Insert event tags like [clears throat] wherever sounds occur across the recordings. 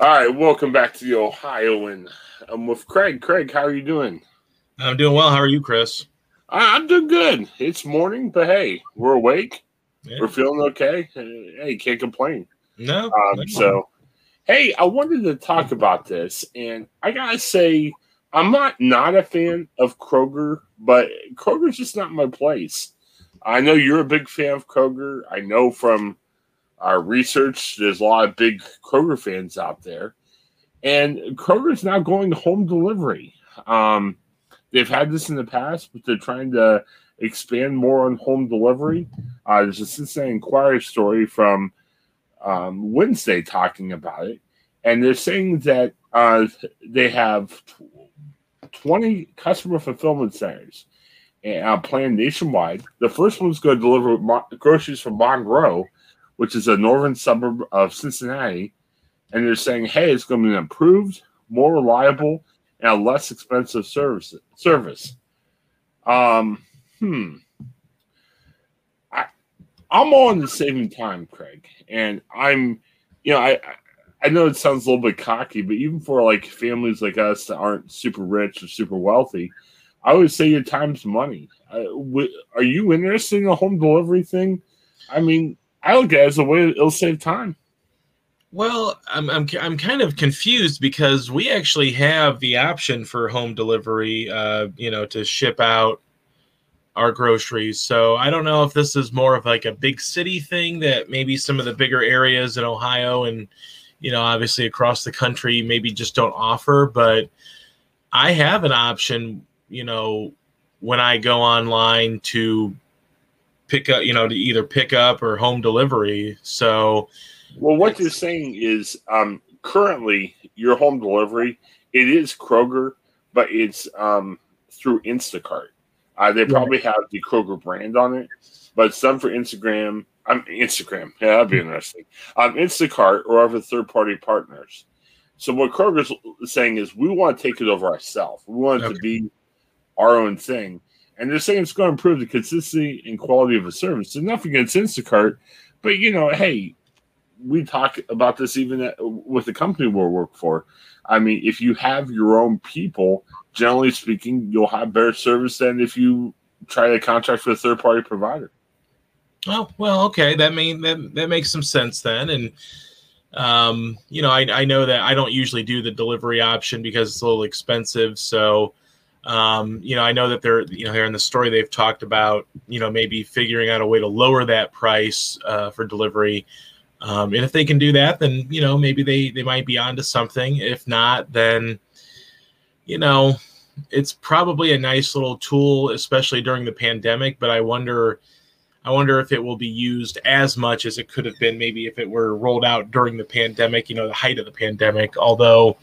All right, welcome back to the Ohioan. I'm with Craig. Craig, how are you doing? I'm doing well. How are you, Chris? I- I'm doing good. It's morning, but hey, we're awake. Yeah. We're feeling okay. Hey, can't complain. No. Um, no. so, hey, I wanted to talk about this, and I gotta say, I'm not not a fan of Kroger, but Kroger's just not my place. I know you're a big fan of Kroger. I know from our research, there's a lot of big Kroger fans out there, and Kroger's now going to home delivery. Um, they've had this in the past, but they're trying to expand more on home delivery. Uh, there's a Cincinnati Enquirer story from um, Wednesday talking about it, and they're saying that uh, they have 20 customer fulfillment centers uh, planned nationwide. The first one's going to deliver groceries from Monroe, which is a northern suburb of Cincinnati, and they're saying, hey, it's going to be an improved, more reliable, and a less expensive service. Service. Um, hmm. I, I'm on the saving time, Craig, and I'm, you know, I I- know it sounds a little bit cocky, but even for like families like us that aren't super rich or super wealthy, I would say your time's money. Uh, w- are you interested in a home delivery thing? I mean, I look at it as a way it'll save time. Well, I'm, I'm I'm kind of confused because we actually have the option for home delivery, uh, you know, to ship out our groceries. So I don't know if this is more of like a big city thing that maybe some of the bigger areas in Ohio and you know, obviously across the country maybe just don't offer, but I have an option, you know, when I go online to pick up, you know, to either pick up or home delivery. So Well, what you're saying is um, currently your home delivery it is Kroger, but it's um, through Instacart. Uh, they probably have the Kroger brand on it, but some for Instagram. I'm Instagram. Yeah, that'd be interesting. Um, Instacart or other third party partners. So what Kroger's saying is we want to take it over ourselves. We want it to be our own thing. And they're saying it's going to improve the consistency and quality of a service. So nothing against Instacart, but you know, hey, we talk about this even with the company we work for. I mean, if you have your own people, generally speaking, you'll have better service than if you try to contract with a third party provider. Oh well, okay. That mean that that makes some sense then. And um, you know, I I know that I don't usually do the delivery option because it's a little expensive. So um, you know, I know that they're you know here in the story they've talked about you know maybe figuring out a way to lower that price uh, for delivery. Um, and if they can do that, then you know maybe they they might be onto something. If not, then you know it's probably a nice little tool, especially during the pandemic. But I wonder. I wonder if it will be used as much as it could have been maybe if it were rolled out during the pandemic, you know, the height of the pandemic. Although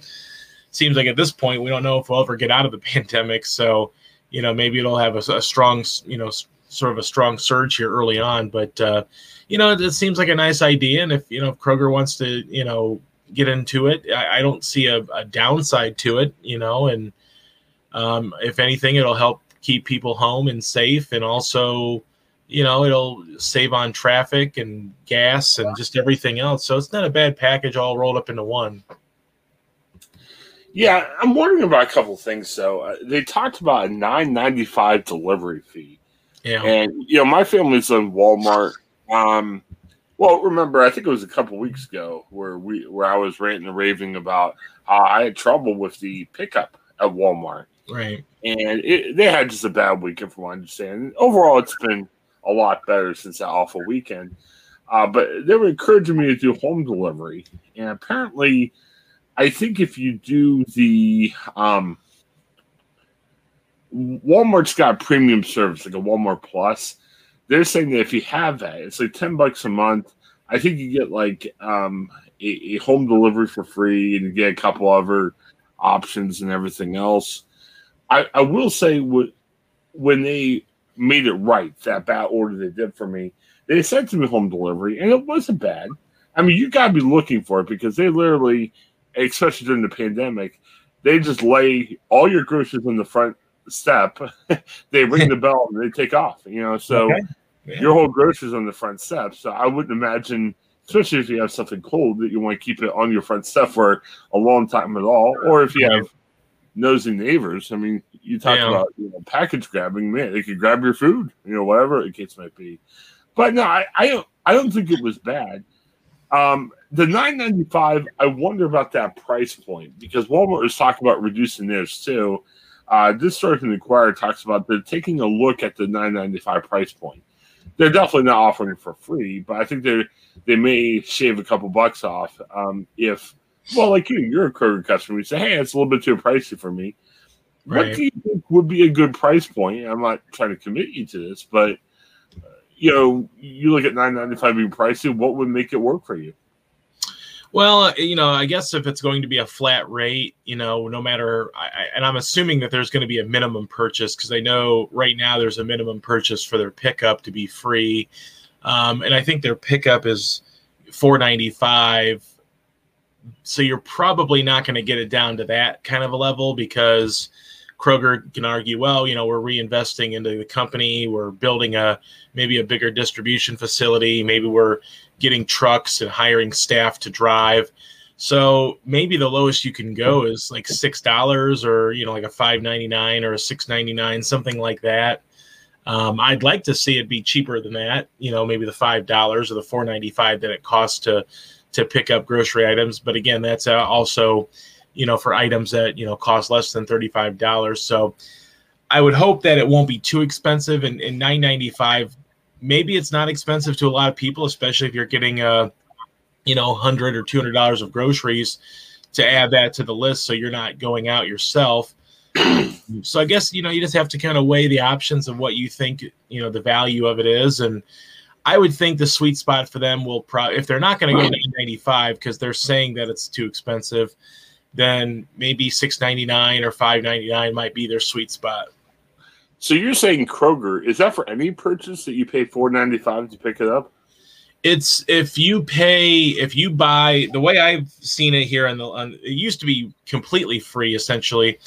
seems like at this point we don't know if we'll ever get out of the [laughs] pandemic. So, you know, maybe it'll have a, a strong, you know, sort of a strong surge here early on. But, uh, you know, it, it seems like a nice idea. And if, you know, if Kroger wants to, you know, get into it, I, I don't see a, a downside to it, you know, and um, if anything, it'll help keep people home and safe and also, you know, it'll save on traffic and gas and just everything else. So it's not a bad package all rolled up into one. Yeah, I'm wondering about a couple things. though. uh, they talked about a nine ninety five delivery fee, Yeah. and you know, my family's in Walmart. Um, well, remember, I think it was a couple weeks ago where we where I was ranting and raving about how I had trouble with the pickup at Walmart, Right. and it, they had just a bad weekend, from what I understand. Overall, it's been a lot better since that awful weekend. Uh, but they were encouraging me to do home delivery, and apparently, I think if you do the um, Walmart's got premium service like a Walmart Plus. They're saying that if you have that, it's like ten bucks a month. I think you get like um, a, a home delivery for free, and you get a couple other options and everything else. I, I will say what when they made it right, that bad order they did for me, they sent to me home delivery, and it wasn't bad. I mean, you got to be looking for it because they literally, especially during the pandemic, they just lay all your groceries on the front step. [laughs] they ring the bell and they take off. You know, so Okay. Yeah. your whole groceries on the front step. So I wouldn't imagine especially if you have something cold that you want to keep it on your front step for a long time at all, or if you have nosy neighbors. I mean, you talk Yeah. about you know, package grabbing, man, they could grab your food, you know, whatever the case might be. But no, I, I don't I don't think it was bad. Um, the nine ninety five, I wonder about that price point because Walmart is talking about reducing theirs too. Uh, this story from the Enquirer talks about they're taking a look at the nine ninety five price point. They're definitely not offering it for free, but I think they they may shave a couple bucks off um, if well, like you, you're a Kroger customer. You say, hey, it's a little bit too pricey for me. What do you think would be a good price point? I'm not trying to commit you to this, but you know, you look at nine ninety five being pricey. What would make it work for you? Well, uh, you know, I guess if it's going to be a flat rate, you know, no matter, I, and I'm assuming that there's going to be a minimum purchase because I know right now there's a minimum purchase for their pickup to be free, um, and I think their pickup is 4.95. So you're probably not going to get it down to that kind of a level because Kroger can argue, well, you know, we're reinvesting into the company, we're building a maybe a bigger distribution facility, maybe we're getting trucks and hiring staff to drive. So maybe the lowest you can go is like six dollars, or you know, like a five ninety nine or a six ninety nine, something like that. Um, I'd like to see it be cheaper than that. You know, maybe the five dollars or the four ninety five that it costs to to pick up grocery items. But again, that's uh, also you know for items that you know cost less than thirty five dollars. So I would hope that it won't be too expensive. And, and nine ninety five maybe it's not expensive to a lot of people, especially if you're getting a, you know, hundred or two hundred dollars of groceries to add that to the list, so you're not going out yourself. [clears throat] so I guess you know you just have to kind of weigh the options of what you think you know the value of it is, and I would think the sweet spot for them will probably if they're not going to go 995 because they're saying that it's too expensive, then maybe 699 or 599 might be their sweet spot. So you're saying Kroger is that for any purchase that you pay four ninety five to pick it up? it's if you pay if you buy the way i've seen it here on the on, it used to be completely free essentially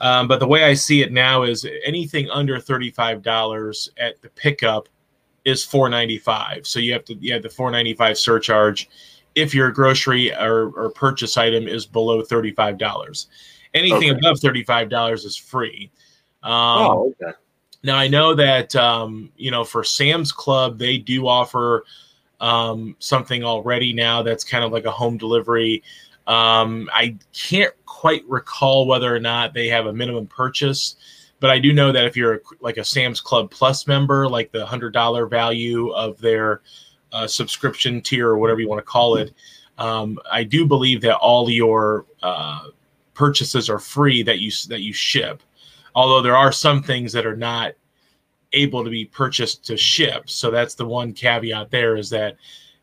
um, but the way i see it now is anything under $35 at the pickup is 495 so you have to you have the 495 surcharge if your grocery or, or purchase item is below $35 anything Okay. above $35 is free um, oh, okay. now I know that um, you know for Sam's Club they do offer um, something already now that's kind of like a home delivery. Um, I can't quite recall whether or not they have a minimum purchase, but I do know that if you're a, like a Sam's Club Plus member, like the hundred dollar value of their uh, subscription tier or whatever you want to call it, um, I do believe that all your uh, purchases are free that you that you ship. Although there are some things that are not able to be purchased to ship so that's the one caveat there is that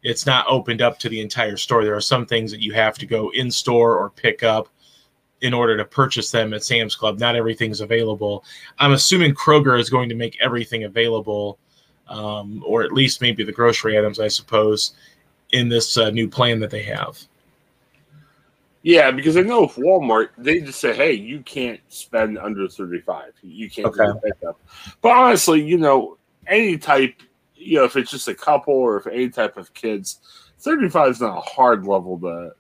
it's not opened up to the entire store. There are some things that you have to go in store or pick up in order to purchase them at sam's club. Not everything's available. I'm assuming kroger is going to make everything available um, or at least maybe the grocery items i suppose in this uh, new plan that they have Yeah, because I know if Walmart, they just say, "Hey, you can't spend under thirty-five. You can't do Okay. the pickup." But honestly, you know, any type, you know, if it's just a couple or if any type of kids, thirty-five is not a hard level to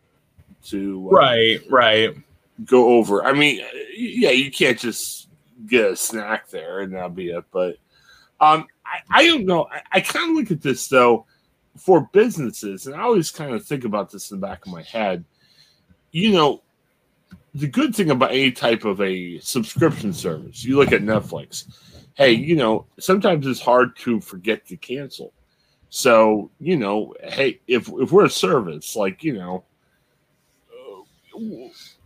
to uh, right right go over. I mean, yeah, you can't just get a snack there and that'll be it. But um, I, I don't know. I, I kind of look at this though for businesses, and I always kind of think about this in the back of my head. You know, the good thing about any type of a subscription service, you look at Netflix. Hey, you know, sometimes it's hard to forget to cancel. So, you know, hey, if if we're a service, like you know,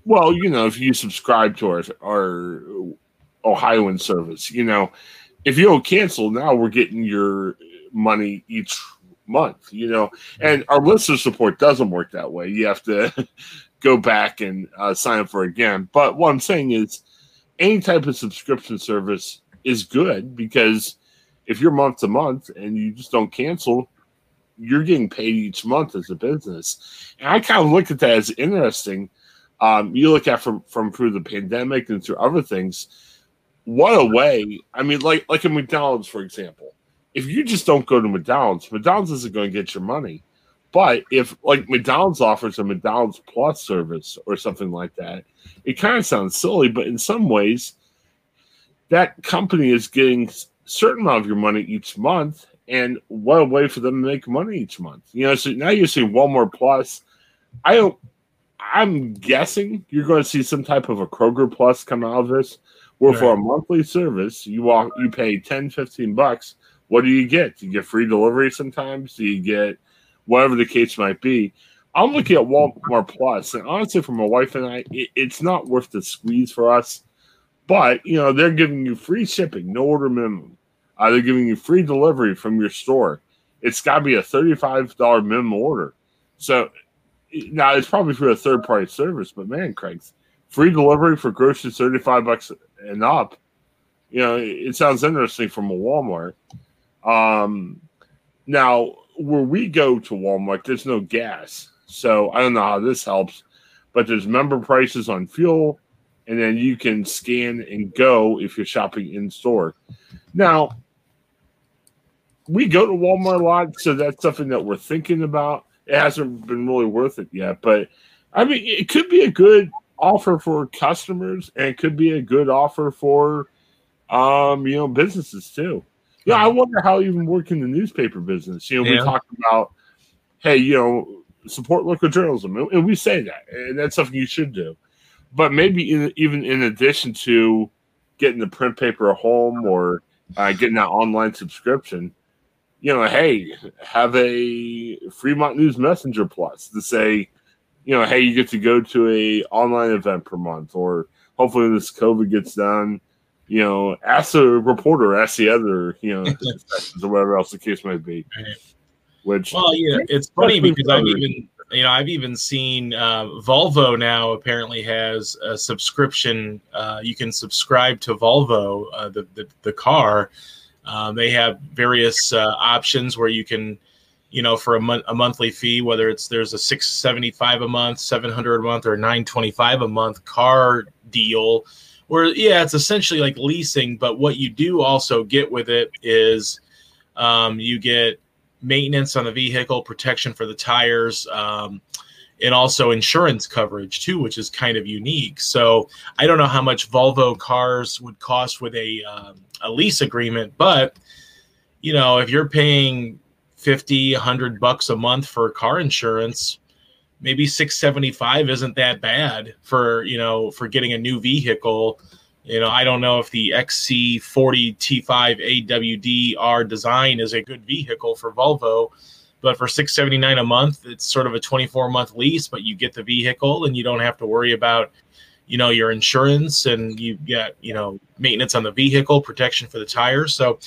well, you know, if you subscribe to our our Ohioan service, you know, if you don't cancel, now we're getting your money each month, you know, and our listener support doesn't work that way. You have to [laughs] go back and uh, sign up for it again. But what I'm saying is, any type of subscription service is good because if you're month to month and you just don't cancel, you're getting paid each month as a business. And I kind of look at that as interesting. Um, you look at from from through the pandemic and through other things. What a way! I mean, like like a McDonald's, for example. If you just don't go to McDonald's, McDonald's isn't going to get your money. But if like McDonald's offers a McDonald's Plus service or something like that, it kind of sounds silly, but in some ways, that company is getting certain amount of your money each month, and what a way for them to make money each month. You know, so now you're seeing Walmart Plus. I don't. I'm guessing you're going to see some type of a Kroger Plus come out of this, where right. for a monthly service you walk, you pay 10, 15 bucks. What do you get? Do you get free delivery sometimes? Do you get whatever the case might be? I'm looking at Walmart Plus, and honestly, for my wife and I, it, it's not worth the squeeze for us. But you know, they're giving you free shipping, no order minimum. Uh, they're giving you free delivery from your store. It's got to be a thirty-five dollar minimum order. So now it's probably for a third-party service, but man, Craig's free delivery for groceries thirty-five bucks and up. You know, it sounds interesting from a Walmart. Um, now where we go to Walmart, there's no gas, so I don't know how this helps, but there's member prices on fuel and then you can scan and go if you're shopping in store. Now, we go to Walmart a lot, so that's something that we're thinking about. It hasn't been really worth it yet, but I mean, it could be a good offer for customers, and could be a good offer for, um, you know, businesses too. Yeah, I wonder how even work in the newspaper business. You know, yeah. we talk about, hey, you know, support local journalism, and we say that, and that's something you should do but maybe in, even in addition to getting the print paper at home or uh, getting that online subscription, you know, hey, have a Fremont News Messenger Plus to say, you know, hey, you get to go to a online event per month, or hopefully this COVID gets done. You know, ask the reporter, ask the other, you know, [laughs] or whatever else the case might be. Which, well, yeah, it's funny because I've even you know, I've even seen uh, Volvo now apparently has a subscription. Uh, you can subscribe to Volvo, uh, the, the, the car. Um, they have various uh, options where you can, you know, for a month a monthly fee, whether it's there's a six seventy five a month, seven hundred a month, or nine twenty five a month car deal. Where yeah, it's essentially like leasing, but what you do also get with it is um, you get maintenance on the vehicle, protection for the tires, um, and also insurance coverage too, which is kind of unique. So I don't know how much Volvo cars would cost with a um, a lease agreement, but you know if you're paying 50 100 bucks a month for car insurance maybe 675 isn't that bad for you know for getting a new vehicle you know, I don't know if the XC40 T5 AWD design is a good vehicle for Volvo, but for 679 a month, it's sort of a 24 month lease, but you get the vehicle and you don't have to worry about, you know, your insurance and you get, you know, maintenance on the vehicle, protection for the tires. So,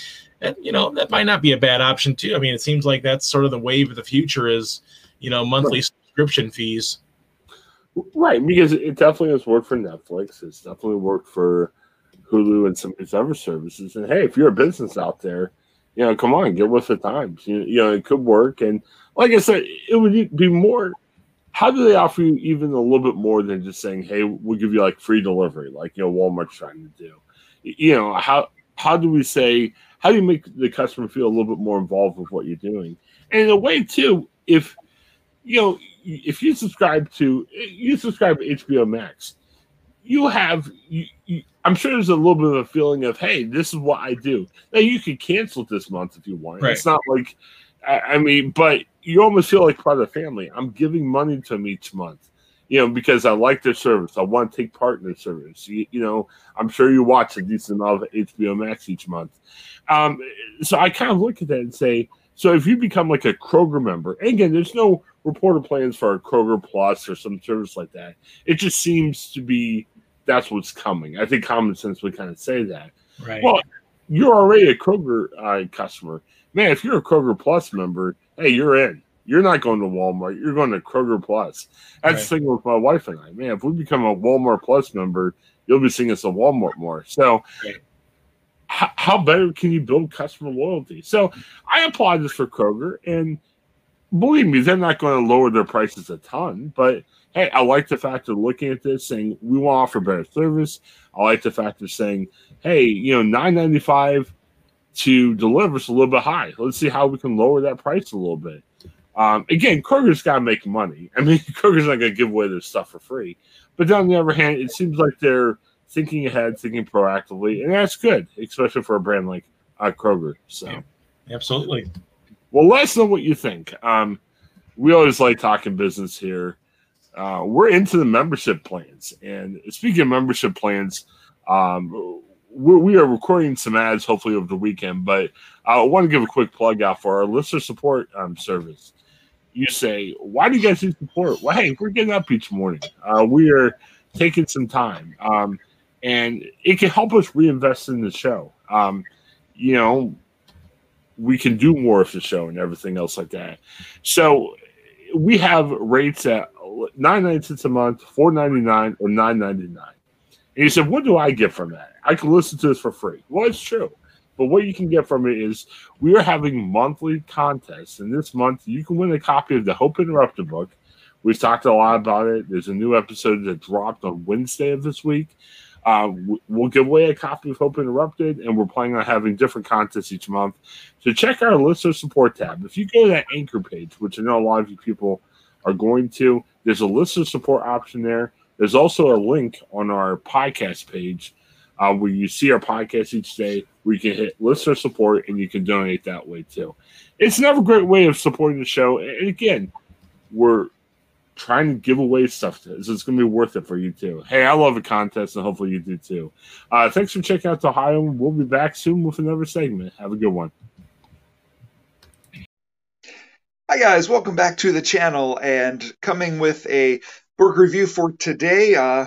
and, you know, that might not be a bad option too. I mean, it seems like that's sort of the wave of the future is, you know, monthly right. subscription fees. Right, because it definitely has worked for Netflix. It's definitely worked for Hulu and some of these other services. And hey, if you're a business out there, you know, come on, get with the times. You, you know, it could work. And like I said, it would be more. How do they offer you even a little bit more than just saying, "Hey, we'll give you like free delivery," like you know Walmart's trying to do? You know, how how do we say? How do you make the customer feel a little bit more involved with what you're doing? And in a way, too, if you know if you subscribe to you subscribe to HBO Max, you have you, you, I'm sure there's a little bit of a feeling of hey, this is what I do. Now you could cancel this month if you want. Right. It's not like I, I, mean, but you almost feel like part of the family. I'm giving money to them each month. You know, because I like their service. I want to take part in their service. You, you know, I'm sure you watch a decent amount of HBO Max each month. Um, so I kind of look at that and say, so if you become like a Kroger member, and again, there's no reporter plans for a Kroger Plus or some service like that. It just seems to be that's what's coming. I think common sense would kind of say that. Right. Well, you're already a Kroger uh, customer, man. If you're a Kroger Plus member, hey, you're in. You're not going to Walmart. You're going to Kroger Plus. That's right. the thing with my wife and I. Man, if we become a Walmart Plus member, you'll be seeing us at Walmart more. So, right how, how better can you build customer loyalty? So I applaud this for Kroger, and believe me, they're not going to lower their prices a ton. But hey, I like the fact of looking at this, saying we want to offer better service. I like the fact of saying, hey, you know, nine ninety five to deliver is a little bit high. Let's see how we can lower that price a little bit. Um, again, Kroger's got to make money. I mean, [laughs] Kroger's not going to give away their stuff for free. But on the other hand, it seems like they're thinking ahead, thinking proactively, and that's good, especially for a brand like uh, Kroger. So, yeah, absolutely. Well, let us know what you think. Um, we always like talking business here. Uh, we're into the membership plans, and speaking of membership plans, um, we're, we are recording some ads hopefully over the weekend. But I want to give a quick plug out for our listener support um, service. You say, why do you guys need support? Well, hey, we're getting up each morning. Uh, we are taking some time. Um, and it can help us reinvest in the show. Um, you know, we can do more of the show and everything else like that. So we have rates at nine ninety cents a month, four ninety nine, or nine ninety nine. And you said, what do I get from that? I can listen to this for free. Well, it's true. But what you can get from it is we are having monthly contests. And this month, you can win a copy of the Hope Interrupted book. We've talked a lot about it. There's a new episode that dropped on Wednesday of this week. Uh, we'll give away a copy of Hope Interrupted, and we're planning on having different contests each month. So check our listener support tab. If you go to that anchor page, which I know a lot of you people are going to, there's a listener support option there. There's also a link on our podcast page uh, where you see our podcast each day, where you can hit listener support and you can donate that way too. It's another great way of supporting the show. And again, we're trying to give away stuff to so it's going to be worth it for you too. Hey, I love a contest, and hopefully you do too. Uh, thanks for checking out the Ohio. We'll be back soon with another segment. Have a good one. Hi guys, welcome back to the channel, and coming with a book review for today, uh,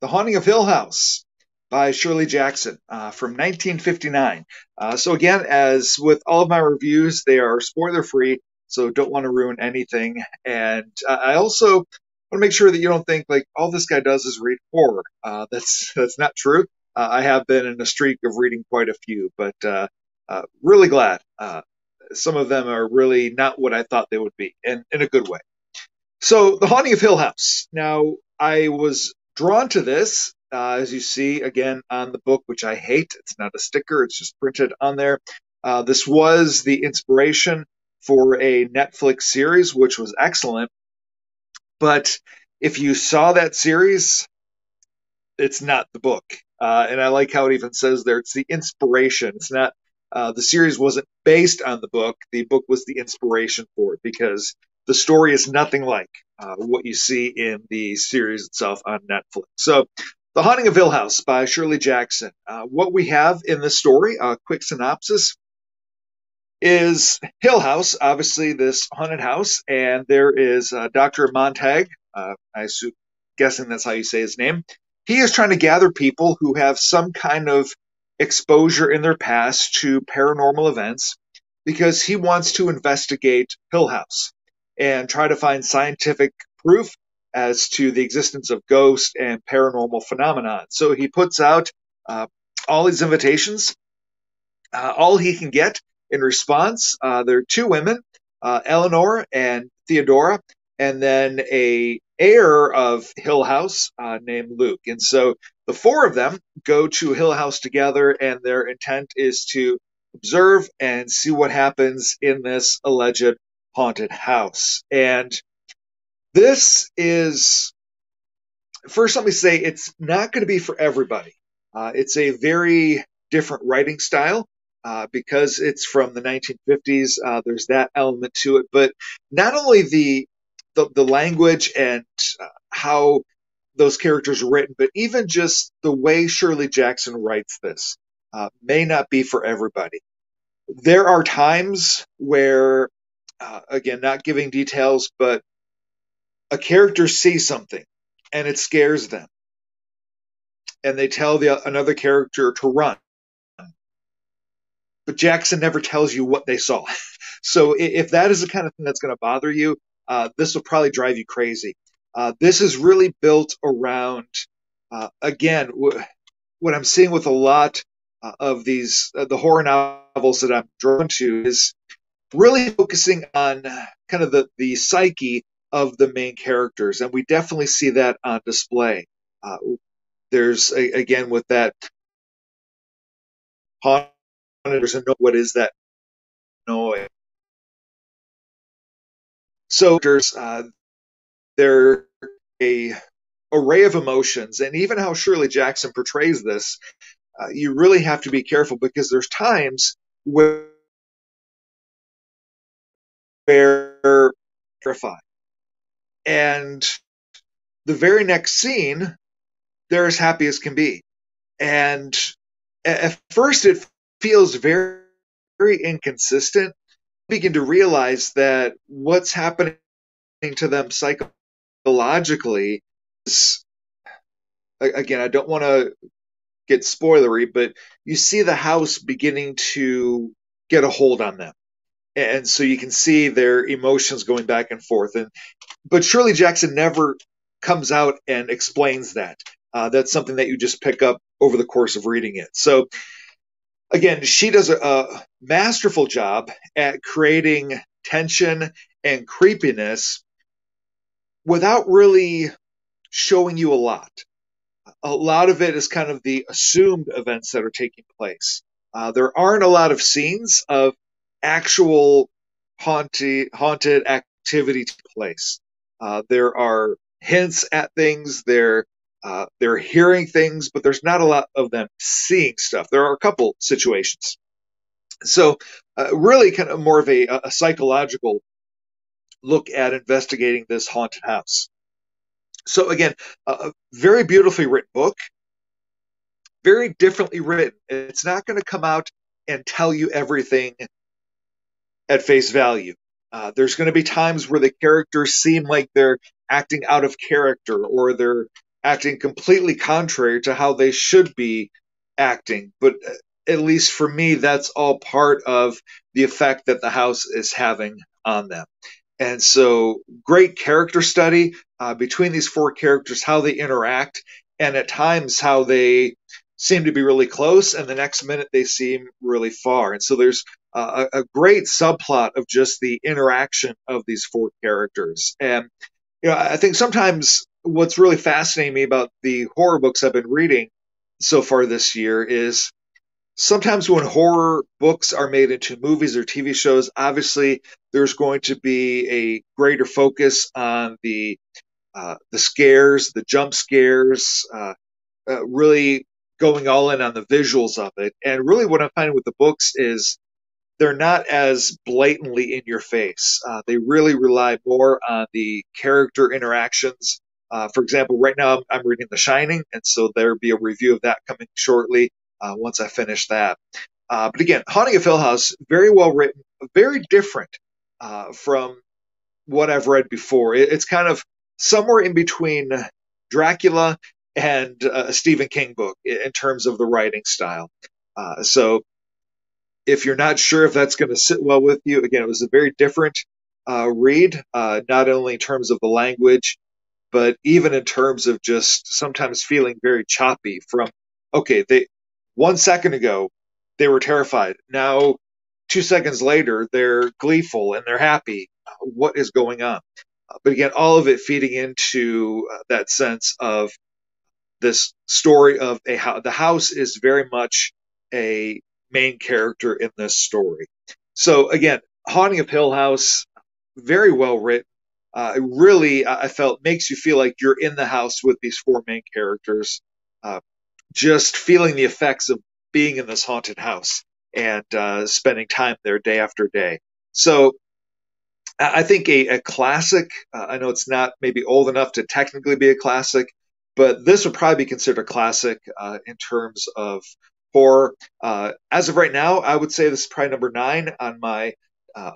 "The Haunting of Hill House." By Shirley Jackson uh, from 1959. Uh, so again, as with all of my reviews, they are spoiler free, so don't want to ruin anything. And I also want to make sure that you don't think like all this guy does is read horror. Uh, that's [laughs] that's not true. Uh, I have been in a streak of reading quite a few, but uh, uh, really glad. Uh, some of them are really not what I thought they would be, and in a good way. So, The Haunting of Hill House. Now, I was drawn to this, uh, as you see again on the book, which I hate. It's not a sticker, it's just printed on there. Uh, this was the inspiration for a Netflix series, which was excellent. But if you saw that series, it's not the book. Uh, and I like how it even says there it's the inspiration. It's not uh, the series wasn't based on the book. The book was the inspiration for it because the story is nothing like uh, what you see in the series itself on Netflix. So, The Haunting of Hill House by Shirley Jackson. Uh, what we have in this story, a quick synopsis is Hill House, obviously this haunted house, and there is uh, Dr. Montag. Uh, I assume, guessing that's how you say his name. He is trying to gather people who have some kind of exposure in their past to paranormal events because he wants to investigate Hill House and try to find scientific proof as to the existence of ghosts and paranormal phenomenon. So he puts out uh, all these invitations. Uh, all he can get in response, uh, there are two women, uh, Eleanor and Theodora, and then a heir of Hill House uh, named Luke. And so the four of them go to Hill House together, and their intent is to observe and see what happens in this alleged haunted house. And this is, first, let me say, it's not going to be for everybody. Uh, it's a very different writing style. Uh, because it's from the 1950s. Uh, there's that element to it, but not only the the, the language and uh, how those characters are written, but even just the way Shirley Jackson writes this uh, may not be for everybody. There are times where, uh, again, not giving details, but a character sees something and it scares them, and they tell the another character to run but Jackson never tells you what they saw. [laughs] so if that is the kind of thing that's going to bother you, uh, this will probably drive you crazy. Uh, this is really built around, uh, again, w- what I'm seeing with a lot uh, of these, uh, the horror novels that I'm drawn to is really focusing on kind of the, the psyche of the main characters. And we definitely see that on display. Uh, there's, a, again, with that know what is that noise. So there's uh, they're a array of emotions, and even how Shirley Jackson portrays this, uh, you really have to be careful because there's times where where terrified, and the very next scene, they're as happy as can be, and at first it feels very very inconsistent. Begin to realize that what's happening to them psychologically is again, I don't want to get spoilery, but you see the house beginning to get a hold on them. And so you can see their emotions going back and forth. And but Shirley Jackson never comes out and explains that. Uh, that's something that you just pick up over the course of reading it. So again, she does a, a masterful job at creating tension and creepiness without really showing you a lot. A lot of it is kind of the assumed events that are taking place. Uh, there aren't a lot of scenes of actual haunted, haunted activity to place. Uh, there are hints at things. They're uh, they're hearing things, but there's not a lot of them seeing stuff. There are a couple situations. So, uh, really, kind of more of a, a psychological look at investigating this haunted house. So, again, a very beautifully written book, very differently written. It's not going to come out and tell you everything at face value. Uh, there's going to be times where the characters seem like they're acting out of character or they're acting completely contrary to how they should be acting. But uh, at least for me, that's all part of the effect that the house is having on them. And so, great character study uh, between these four characters, how they interact, and at times how they seem to be really close, and the next minute they seem really far. And so, there's a, a great subplot of just the interaction of these four characters. And you know, I think sometimes what's really fascinating me about the horror books I've been reading so far this year is sometimes when horror books are made into movies or TV shows, obviously there's going to be a greater focus on the uh, the scares, the jump scares, uh, uh, really going all in on the visuals of it. And really, what I'm finding with the books is they're not as blatantly in your face. Uh, they really rely more on the character interactions uh, for example, right now I'm, I'm, reading The Shining, and so there'll be a review of that coming shortly uh, once I finish that. Uh, but again, Haunting of Hill House, very well written, very different uh, from what I've read before. It, it's kind of somewhere in between Dracula and uh, a Stephen King book in terms of the writing style. Uh, so if you're not sure if that's going to sit well with you, again, it was a very different read, not only in terms of the language, but even in terms of just sometimes feeling very choppy from okay they one second ago they were terrified. Now two seconds later they're gleeful and they're happy. What is going on? But again all of it feeding into uh, that sense of this story of a house the house is very much a main character in this story so again haunting of hill house very well written uh, it really I felt makes you feel like you're in the house with these four main characters, uh, just feeling the effects of being in this haunted house and uh, spending time there day after day. So I think a, a classic. Uh, I know it's not maybe old enough to technically be a classic, but this would probably be considered a classic uh, in terms of horror. Uh, as of right now, I would say this is probably number nine on my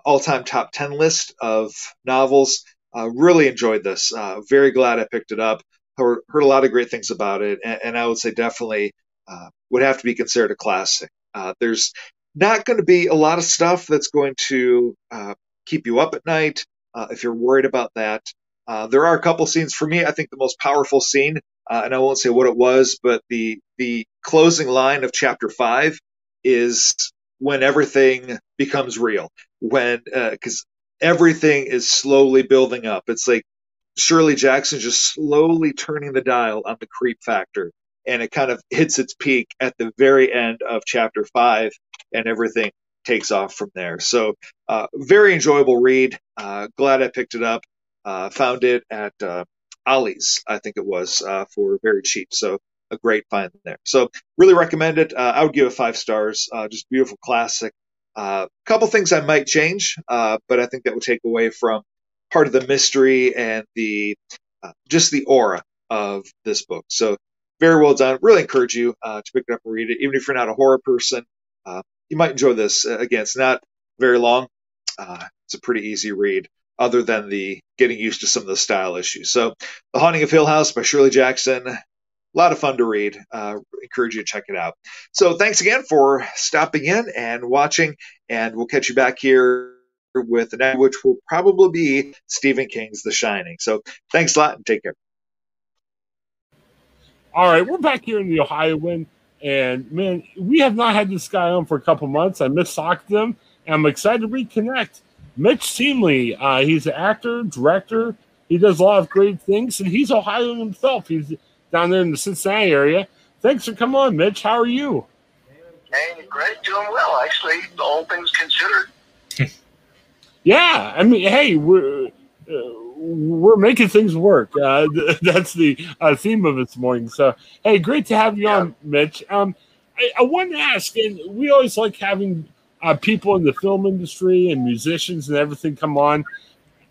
all-time top ten list of novels. Uh, really enjoyed this. Uh, very glad I picked it up. Heard, heard, a lot of great things about it, and, and I would say definitely uh, would have to be considered a classic. Uh, there's not going to be a lot of stuff that's going to uh, keep you up at night uh, if you're worried about that. there are a couple scenes for me. I think the most powerful scene, and I won't say what it was, but the the closing line of chapter five is when everything becomes real. When uh because everything is slowly building up. It's like Shirley Jackson just slowly turning the dial on the creep factor. And it kind of hits its peak at the very end of chapter five, and everything takes off from there. So, uh, very enjoyable read. Uh, glad I picked it up. Uh, found it at uh, Ollie's, I think it was, uh, for very cheap. So, a great find there. So, really recommend it. Uh, I would give it five stars. just beautiful classic. A couple things I might change, but I think that would take away from part of the mystery and the just the aura of this book. So, very well done. Really encourage you to pick it up and read it, even if you're not a horror person. Uh, you might enjoy this. Uh, again, it's not very long. Uh, it's a pretty easy read, other than the getting used to some of the style issues. So, The Haunting of Hill House by Shirley Jackson. A lot of fun to read. Uh, encourage you to check it out. So, thanks again for stopping in and watching, and we'll catch you back here with the next, which will probably be Stephen King's The Shining. So, thanks a lot and take care. All right, we're back here in the Ohioan. And man, we have not had this guy on for a couple months. I miss him, and I'm excited to reconnect. Mitch Teemley, uh, he's an actor, director. He does a lot of great things, and he's Ohio himself. He's down there in the Cincinnati area. Thanks for coming on, Mitch. How are you? Hey, great, doing well. Actually, all things considered. [laughs] yeah, I mean, hey, we're. Uh, we're making things work. Uh, [laughs] that's the uh, theme of this morning. So, hey, great to have you yeah. on, Mitch. Um, I, I wanted to ask, and we always like having uh, people in the film industry and musicians and everything come on.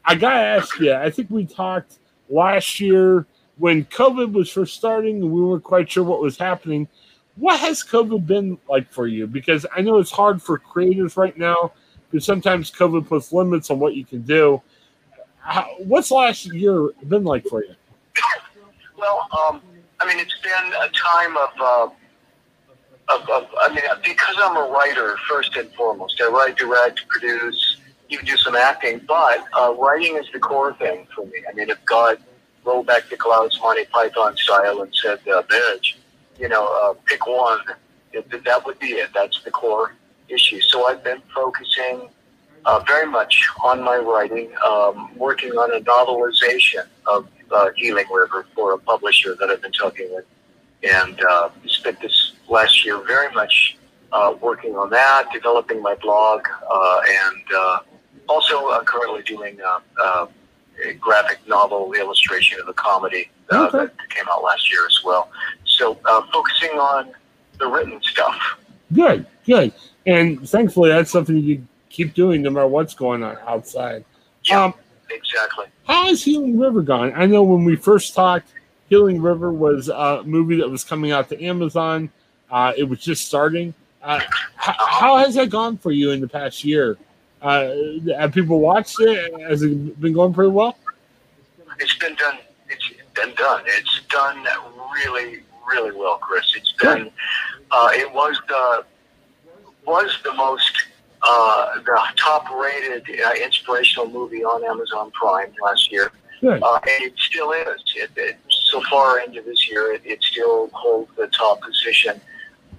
I gotta ask you. I think we talked last year when COVID was first starting, and we weren't quite sure what was happening. What has COVID been like for you? Because I know it's hard for creators right now because sometimes COVID puts limits on what you can do how, what's last year been like for you? Well, um, I mean, it's been a time of, uh, of, of, I mean, because I'm a writer first and foremost. I write, direct, produce, even do some acting, but uh, writing is the core thing for me. I mean, if God rolled back the clouds, Monty Python style, and said, uh, "Mitch," you know, uh, pick one, it, that would be it. That's the core issue. So I've been focusing uh, very much on my writing, um, working on a novelization of uh, Healing River for a publisher that I've been talking with, and uh, spent this last year very much uh, working on that, developing my blog, uh, and uh, also currently doing a graphic novel illustration of a comedy okay. that came out last year as well. So focusing on the written stuff. Good, good. And thankfully, that's something you keep doing no matter what's going on outside. Yeah, um, exactly. How has Healing River gone? I know when we first talked, Healing River was a movie that was coming out to Amazon. Uh, it was just starting. Uh, how, how has that gone for you in the past year? Uh, have people watched it? Has it been going pretty well? It's been done. It's been done. It's done really, really well, Chris. It's been. Uh, it was the was the most uh, the top-rated uh, inspirational movie on Amazon Prime last year, uh, and it still is. It, it, so far into this year, it, it still holds the top position.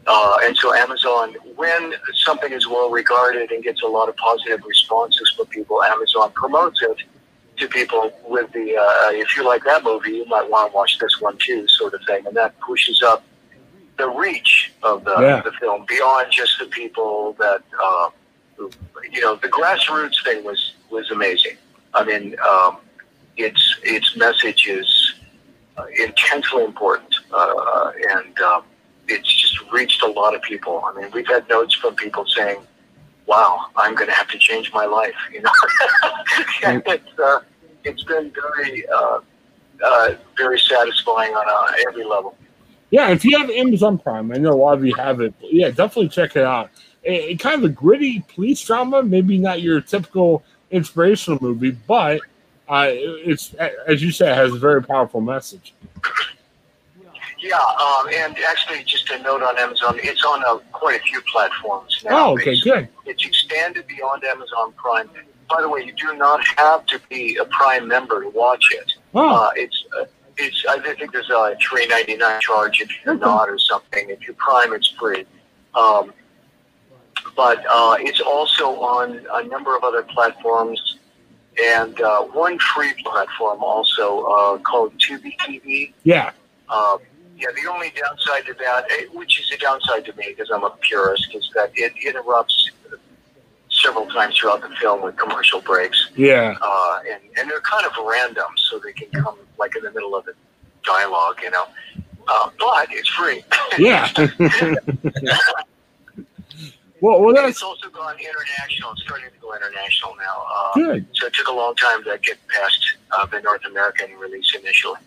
Uh, and so Amazon, when something is well regarded and gets a lot of positive responses from people, Amazon promotes it to people with the, uh, if you like that movie, you might want to watch this one too, sort of thing. And that pushes up the reach of the, yeah. the film beyond just the people that uh, you know, the grassroots thing was was amazing. I mean, um, its its message is uh, intensely important, uh, and um, it's just reached a lot of people. I mean, we've had notes from people saying, "Wow, I'm going to have to change my life." [laughs] You know, and it's uh, it's been very uh, uh, very satisfying on uh, every level. Yeah, if you have Amazon Prime, I know a lot of you have it. yeah, definitely check it out a, a kind of a gritty police drama. Maybe not your typical inspirational movie, but uh, it's as you said, has a very powerful message. Yeah, um, and actually, just a note on Amazon, it's on uh, quite a few platforms now. Oh, okay, good. It's expanded beyond Amazon Prime. By the way, you do not have to be a Prime member to watch it. Oh. Uh, it's uh, it's I think there's a three ninety nine charge if you're okay. not or something. If you're Prime, it's free. Um, but uh, it's also on a number of other platforms and uh, one free platform also uh, called Tubi TV. Yeah. Uh, yeah, the only downside to that, eh, which is a downside to me because I'm a purist, is that it interrupts several times throughout the film with commercial breaks. Yeah. Uh, and, and they're kind of random, so they can come like in the middle of a dialogue, you know. Uh, but it's free. Yeah. [laughs] [laughs] well, well, that's it's also gone international. It's starting to go international now. Uh, good. So it took a long time to get past uh, the North American release initially.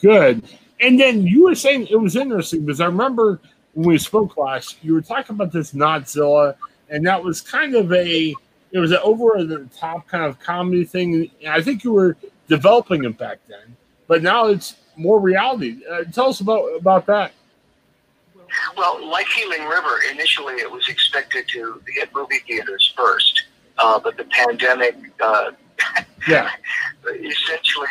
Good. And then you were saying it was interesting because I remember when we spoke last, you were talking about this Notzilla, and that was kind of a it was an over the top kind of comedy thing. And I think you were developing it back then, but now it's more reality. Uh, tell us about about that. Well, like Healing River, initially it was expected to hit movie theaters first, uh, but the pandemic uh, [laughs] Yeah. essentially,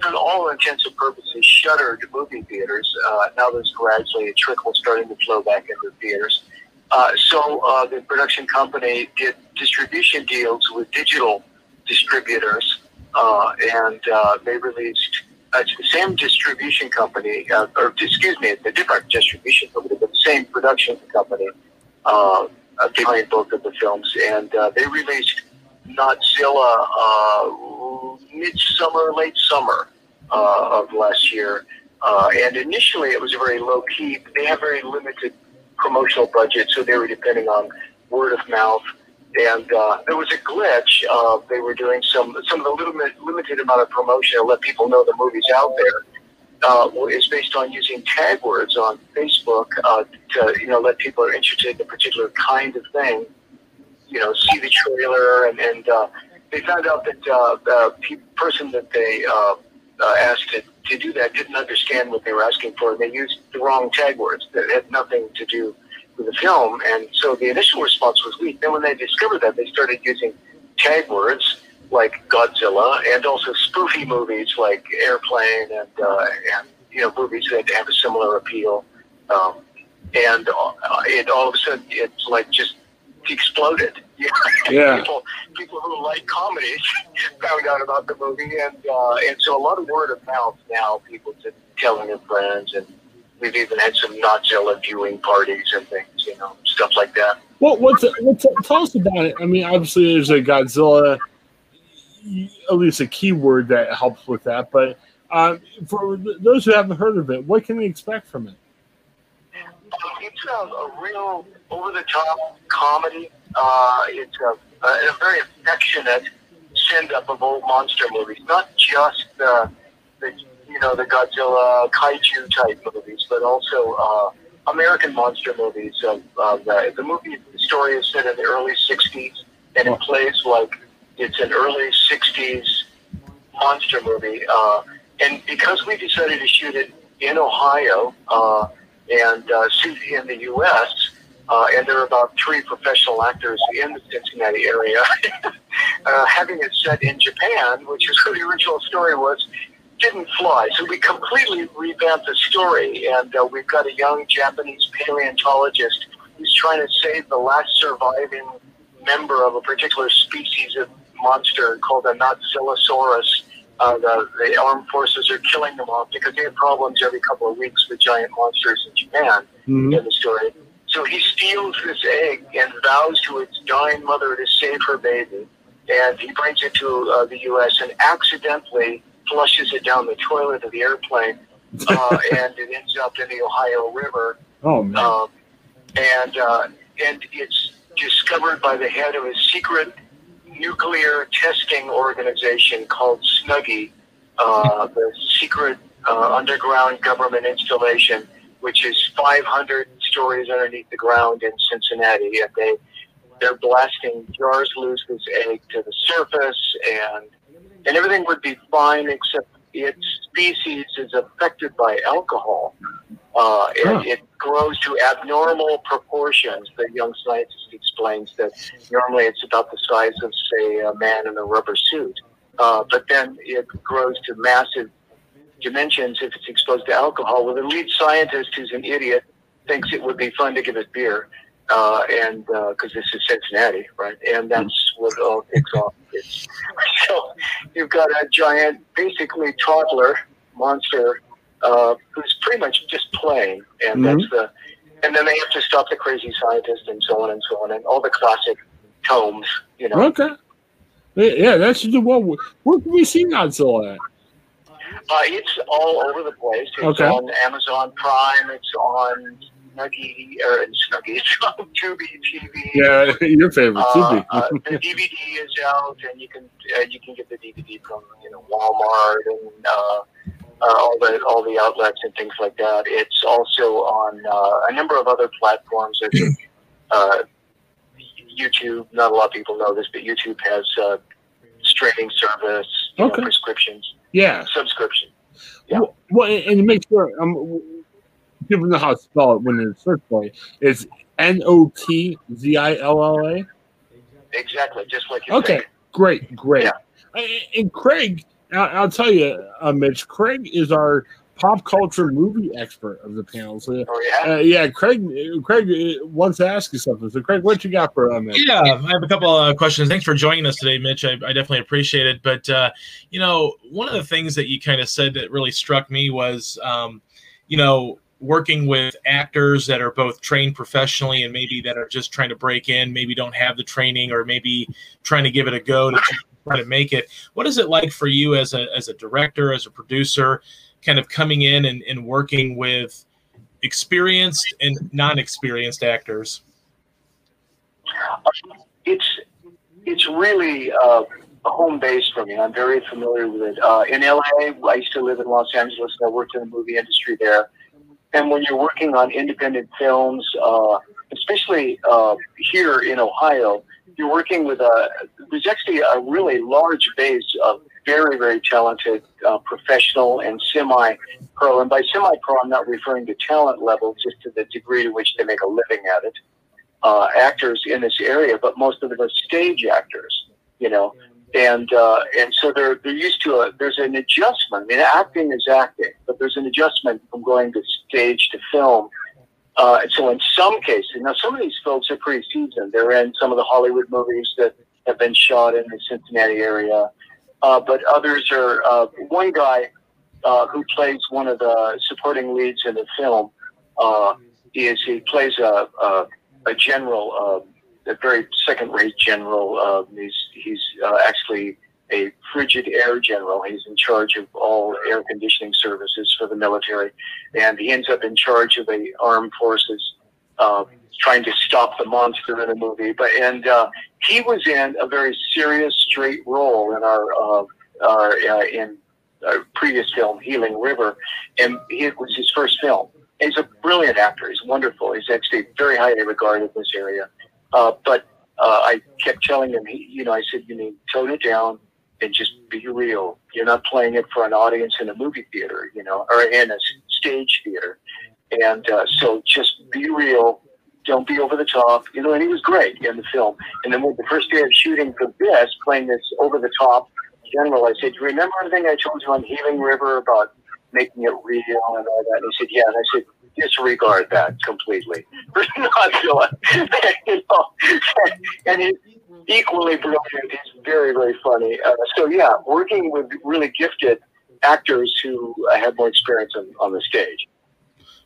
for all intents and purposes, shuttered movie theaters. Uh, now there's gradually a trickle starting to flow back into theaters. Uh, so uh, the production company did distribution deals with digital distributors, uh, and uh, they released. Uh, it's the same distribution company, uh, or excuse me, a different distribution company, but the same production company uh, uh, behind both of the films, and uh, they released Notzilla uh, midsummer, late summer uh, of last year. Uh, and initially, it was very low key. They have very limited promotional budget, so they were depending on word of mouth. And uh, there was a glitch. Uh, they were doing some some of the little limited amount of promotion to let people know the movie's out there. Uh, is based on using tag words on Facebook uh, to you know let people are interested in a particular kind of thing you know, see the trailer, and, and uh, they found out that uh, the pe- person that they asked to, to do that didn't understand what they were asking for. They used the wrong tag words that had nothing to do with the film, and so the initial response was weak. Then when they discovered that, they started using tag words like Godzilla and also spoofy movies like Airplane and uh, and you know movies that have a similar appeal. Um, and uh, it all of a sudden it's like just exploded. [laughs] Yeah. people, people who like comedies [laughs] found out about the movie, and uh, and so a lot of word of mouth now. People to telling their friends, and we've even had some Notzilla viewing parties and things, you know, stuff like that. What what's what's tell us about it? I mean, obviously there's a Godzilla, at least a keyword that helps with that. But uh, for those who haven't heard of it, what can we expect from it? It's a, a real over-the-top comedy. Uh, it's a, a, a very affectionate send-up of old monster movies, not just the, the you know the Godzilla kaiju type movies, but also uh, American monster movies. Of, of the, the movie story is set in the early '60s, and it plays like it's an early '60s monster movie. Uh, and because we decided to shoot it in Ohio uh, and uh, shoot in the U.S., uh, and there are about three professional actors in the Cincinnati area, [laughs] uh, having it set in Japan, which is where the original story was, didn't fly. So we completely revamped the story, and uh, we've got a young Japanese paleontologist who's trying to save the last surviving member of a particular species of monster called a Notzillasaurus. Uh, the, the armed forces are killing them off because they have problems every couple of weeks with giant monsters in Japan Mhm. in the story. So he steals this egg and vows to its dying mother to save her baby. And he brings it to uh, the U.S. and accidentally flushes it down the toilet of the airplane. Uh, [laughs] and it ends up in the Ohio River. Oh man, Um, and uh, and it's discovered by the head of a secret nuclear testing organization called Snuggie, uh, the secret uh, underground government installation, which is 500 stories underneath the ground in Cincinnati, and they they're blasting jars loose this egg to the surface, and and everything would be fine except its species is affected by alcohol. Uh, Huh. it grows to abnormal proportions. The young scientist explains that normally it's about the size of, say, a man in a rubber suit. Uh, but then it grows to massive dimensions if it's exposed to alcohol. Well, the lead scientist, who's an idiot, thinks it would be fun to give it beer, uh, and because this is Cincinnati, right? And that's what all kicks off. It's, [laughs] so you've got a giant, basically toddler monster uh, who's pretty much just playing, and Mhm. that's the. And then they have to stop the crazy scientist, and so on and so on, and all the classic tomes. You know. Okay. Yeah, that's the one. Where can we see Godzilla at? Uh, it's all over the place. It's Okay. on Amazon Prime. It's on Snuggy or Snuggy. It's on [laughs] Tubi TV. Yeah, your favorite, Uh, Tubi. uh, the DVD is out, and you can uh, you can get the DVD from you know Walmart and uh, uh, all the all the outlets and things like that. It's also on uh, a number of other platforms. I think [laughs] uh, YouTube. Not a lot of people know this, but YouTube has uh, streaming service, you know, Okay. prescriptions, yeah. subscription. Yeah. Well, well, and to make sure, um, people know how to spell it when they search for it. It's N O T Z I L L A. Exactly, just like you Okay, said. great, great. Yeah. And- And Craig, I'll, I'll tell you, uh, Mitch, Craig is our pop culture movie expert of the panel. So, Oh yeah. uh, yeah, Craig, Craig uh, wants to ask you something. So, Craig, what you got for uh, Mitch? Yeah, I have a couple of questions. Thanks for joining us today, Mitch. I, I definitely appreciate it. But uh, you know, one of the things that you kind of said that really struck me was, um, you know, working with actors that are both trained professionally and maybe that are just trying to break in, maybe don't have the training, or maybe trying to give it a go to try to make it. What is it like for you as a as a director, as a producer, kind of coming in and, and working with experienced and non-experienced actors? it's it's really uh, home base for me. I'm very familiar with it. Uh, in LA, I used to live in Los Angeles. And I worked in the movie industry there. And when you're working on independent films, uh, especially uh, here in Ohio, you're working with a there's actually a really large base of very very talented uh, professional and semi pro. And by semi pro, I'm not referring to talent level, just to the degree to which they make a living at it uh, actors in this area, but most of them are stage actors, you know, and uh, and so they're they're used to a there's an adjustment. I mean, acting is acting, but there's an adjustment from going to stage to film. Uh, and so in some cases, now some of these folks are pretty seasoned. They're in some of the Hollywood movies that have been shot in the Cincinnati area, uh, but others are. Uh, one guy uh, who plays one of the supporting leads in the film uh, is he plays a, a a general, uh, a very second-rate general. Uh, he's he's uh, actually a frigid air general. He's in charge of all air conditioning services for the military, and he ends up in charge of the armed forces, uh, trying to stop the monster in the movie. But and uh, he was in a very serious, straight role in our uh, our uh, in our previous film, Healing River, and it was his first film he's a brilliant actor. He's wonderful. He's actually very highly regarded in this area. Uh, but uh, I kept telling him, he, you know, I said, you need to tone it down and just be real. You're not playing it for an audience in a movie theater, you know, or in a stage theater. And uh, so just be real. Don't be over the top, you know. And he was great in the film. And then with the first day of shooting for this, playing this over the top general, I said, "You remember everything I told you on Healing River about making it real and all that. And he said, yeah. And I said, disregard that completely. [laughs] Not [laughs] you know. [laughs] and he's equally brilliant. He's very, very funny. Uh, so yeah, working with really gifted actors who uh, have more experience on, on the stage.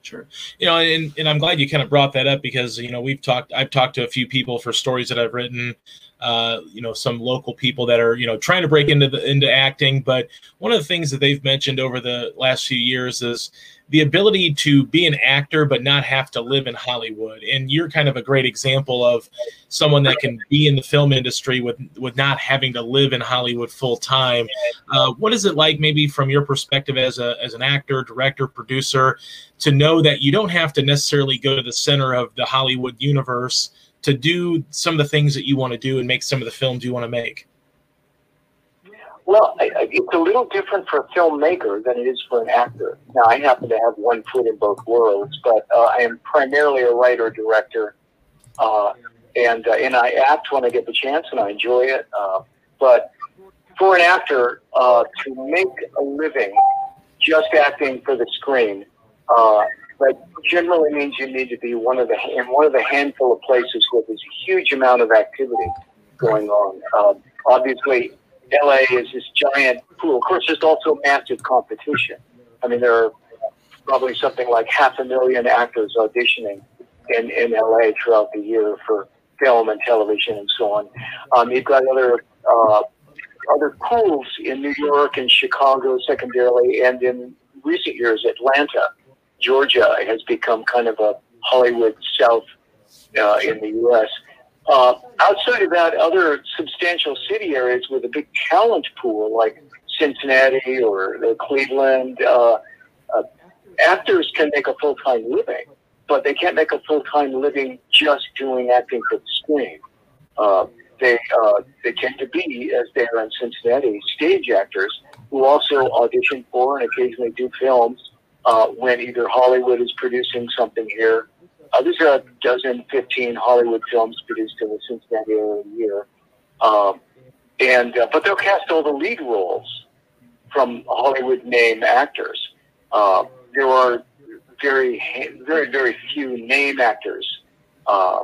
Sure. You know, and, and I'm glad you kind of brought that up because, you know, we've talked, I've talked to a few people for stories that I've written, uh, you know, some local people that are, you know, trying to break into the, into acting. But one of the things that they've mentioned over the last few years is the ability to be an actor, but not have to live in Hollywood. And you're kind of a great example of someone that can be in the film industry with, with not having to live in Hollywood full time. Uh, what is it like maybe from your perspective as a, as an actor, director, producer, to know that you don't have to necessarily go to the center of the Hollywood universe to do some of the things that you want to do and make some of the films you want to make. Well, I, I, it's a little different for a filmmaker than it is for an actor. Now, I happen to have one foot in both worlds, but uh, I am primarily a writer director, uh, and uh, and I act when I get the chance, and I enjoy it. Uh, but for an actor uh, to make a living just acting for the screen, that generally means you need to be one of the in one of the handful of places where there's a huge amount of activity going on. Um, obviously, LA is this giant pool. Of course, there's also massive competition. I mean, there are probably something like half a million actors auditioning in, in LA throughout the year for film and television and so on. Um, you've got other uh, other pools in New York and Chicago secondarily, and in recent years, Atlanta, Georgia has become kind of a Hollywood South uh, in the U.S. Uh, outside of that, other substantial city areas with a big talent pool like Cincinnati or Cleveland, uh, uh, actors can make a full time living, but they can't make a full time living just doing acting for the screen. Uh, they uh, they tend to be, as they are in Cincinnati, stage actors who also audition for and occasionally do films uh, when either Hollywood is producing something here. Uh, there's a dozen, 15 Hollywood films produced in the Cincinnati area a year. Um, and uh, but they'll cast all the lead roles from Hollywood name actors. Uh, there are very, very, very few name actors. Uh,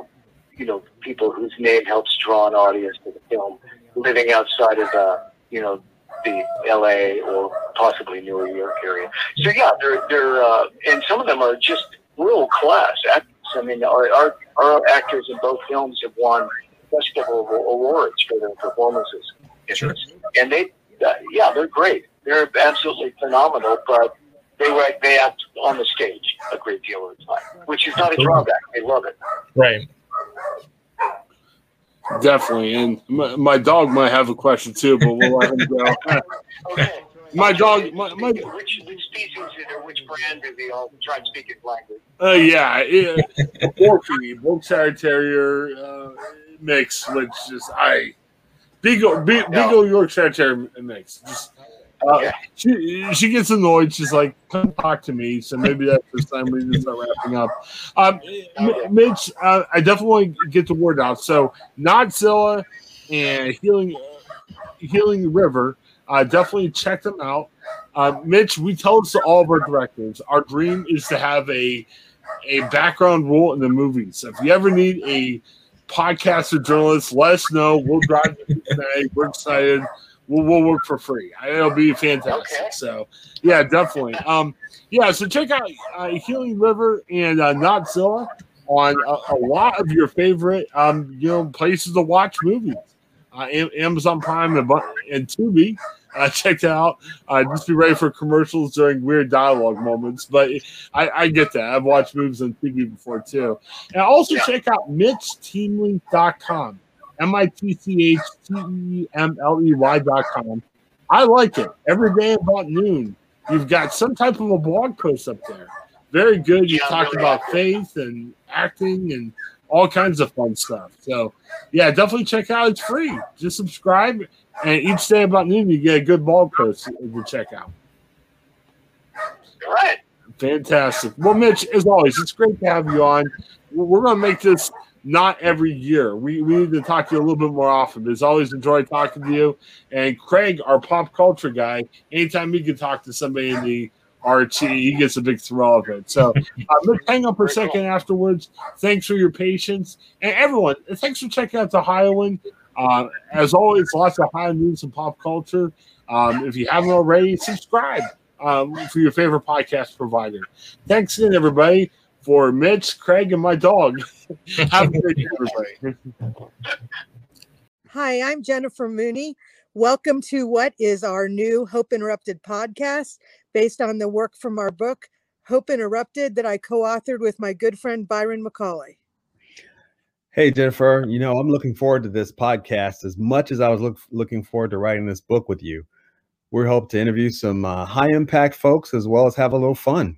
you know, people whose name helps draw an audience to the film, living outside of the, you know, the L.A. or possibly New York area. So yeah, they're they're uh, and some of them are just world class actors. I mean, our, our our actors in both films have won festival awards for their performances. Sure. And they, uh, yeah, they're great. They're absolutely phenomenal, but they write they act on the stage a great deal of the time, which is not a drawback. They love it. Right. Definitely, and my, my, dog might have a question too, but we'll let him go. [laughs] okay. My dog, my, my which, which species or which brand do they all try to speak his language? Uh, yeah, it, Borky, Yorkshire Terrier uh, mix, which is I Beagle, Be- Beagle Yorkshire Terrier mix. Just uh, yeah. she she gets annoyed. She's like, "Come talk to me." So maybe that's the time we just start wrapping up. Um, M- Mitch, uh, I definitely get the word out. So Notzilla and Healing Healing River, uh, definitely check them out. Uh, Mitch, we tell this to all of our directors. Our dream is to have a a background role in the movies. If you ever need a podcaster journalist, let us know. We'll drive you today. We're excited we'll, we'll work for free. It'll be fantastic. Okay. So, yeah, definitely. Um, yeah, so check out uh, Healing River and uh, Notzilla on a, a, lot of your favorite, um, you know, places to watch movies. Uh, Amazon Prime and, and Tubi. Uh, [laughs] check that out. Uh, just be ready for commercials during weird dialogue moments. But I, I get that. I've watched movies on TV before too. And also yeah. check out MitchTeemley.com. M I T C H T E M L E Y dot com. I like it. Every day about noon, you've got some type of a blog post up there. Very good. You yeah, talk really about faith and acting and all kinds of fun stuff. So, yeah, definitely check out. It's free. Just subscribe, and each day about noon, you get a good blog post to check out. All right. Fantastic. Well, Mitch, as always, it's great to have you on. We're going to make this not every year. We, we need to talk to you a little bit more often. It's always enjoyed talking to you. And Craig, our pop culture guy, anytime we can talk to somebody in the RT, he gets a big thrill of it. So uh, let's hang up for a second afterwards. Thanks for your patience. And everyone, thanks for checking out the Ohioan. Uh, as always, lots of high news and pop culture. Um, if you haven't already, subscribe um, for your favorite podcast provider. Thanks again, everybody for Mitch, Craig, and my dog. [laughs] Have a good day, everybody. Hi, I'm Jennifer Mooney. Welcome to what is our new Hope Interrupted podcast based on the work from our book, Hope Interrupted, that I co authored with my good friend Byron McCauley. Hey, Jennifer, you know, I'm looking forward to this podcast as much as I was look, looking forward to writing this book with you. We hope to interview some uh, high impact folks as well as have a little fun.